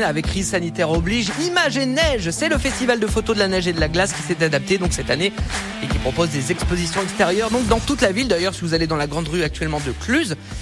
avec crise sanitaire oblige. Image et neige, c'est le festival de photos de la neige et de la glace qui s'est adapté donc cette année et qui propose des expositions extérieures donc dans toute la ville. D'ailleurs, si vous allez dans la grande rue actuellement de Cluse,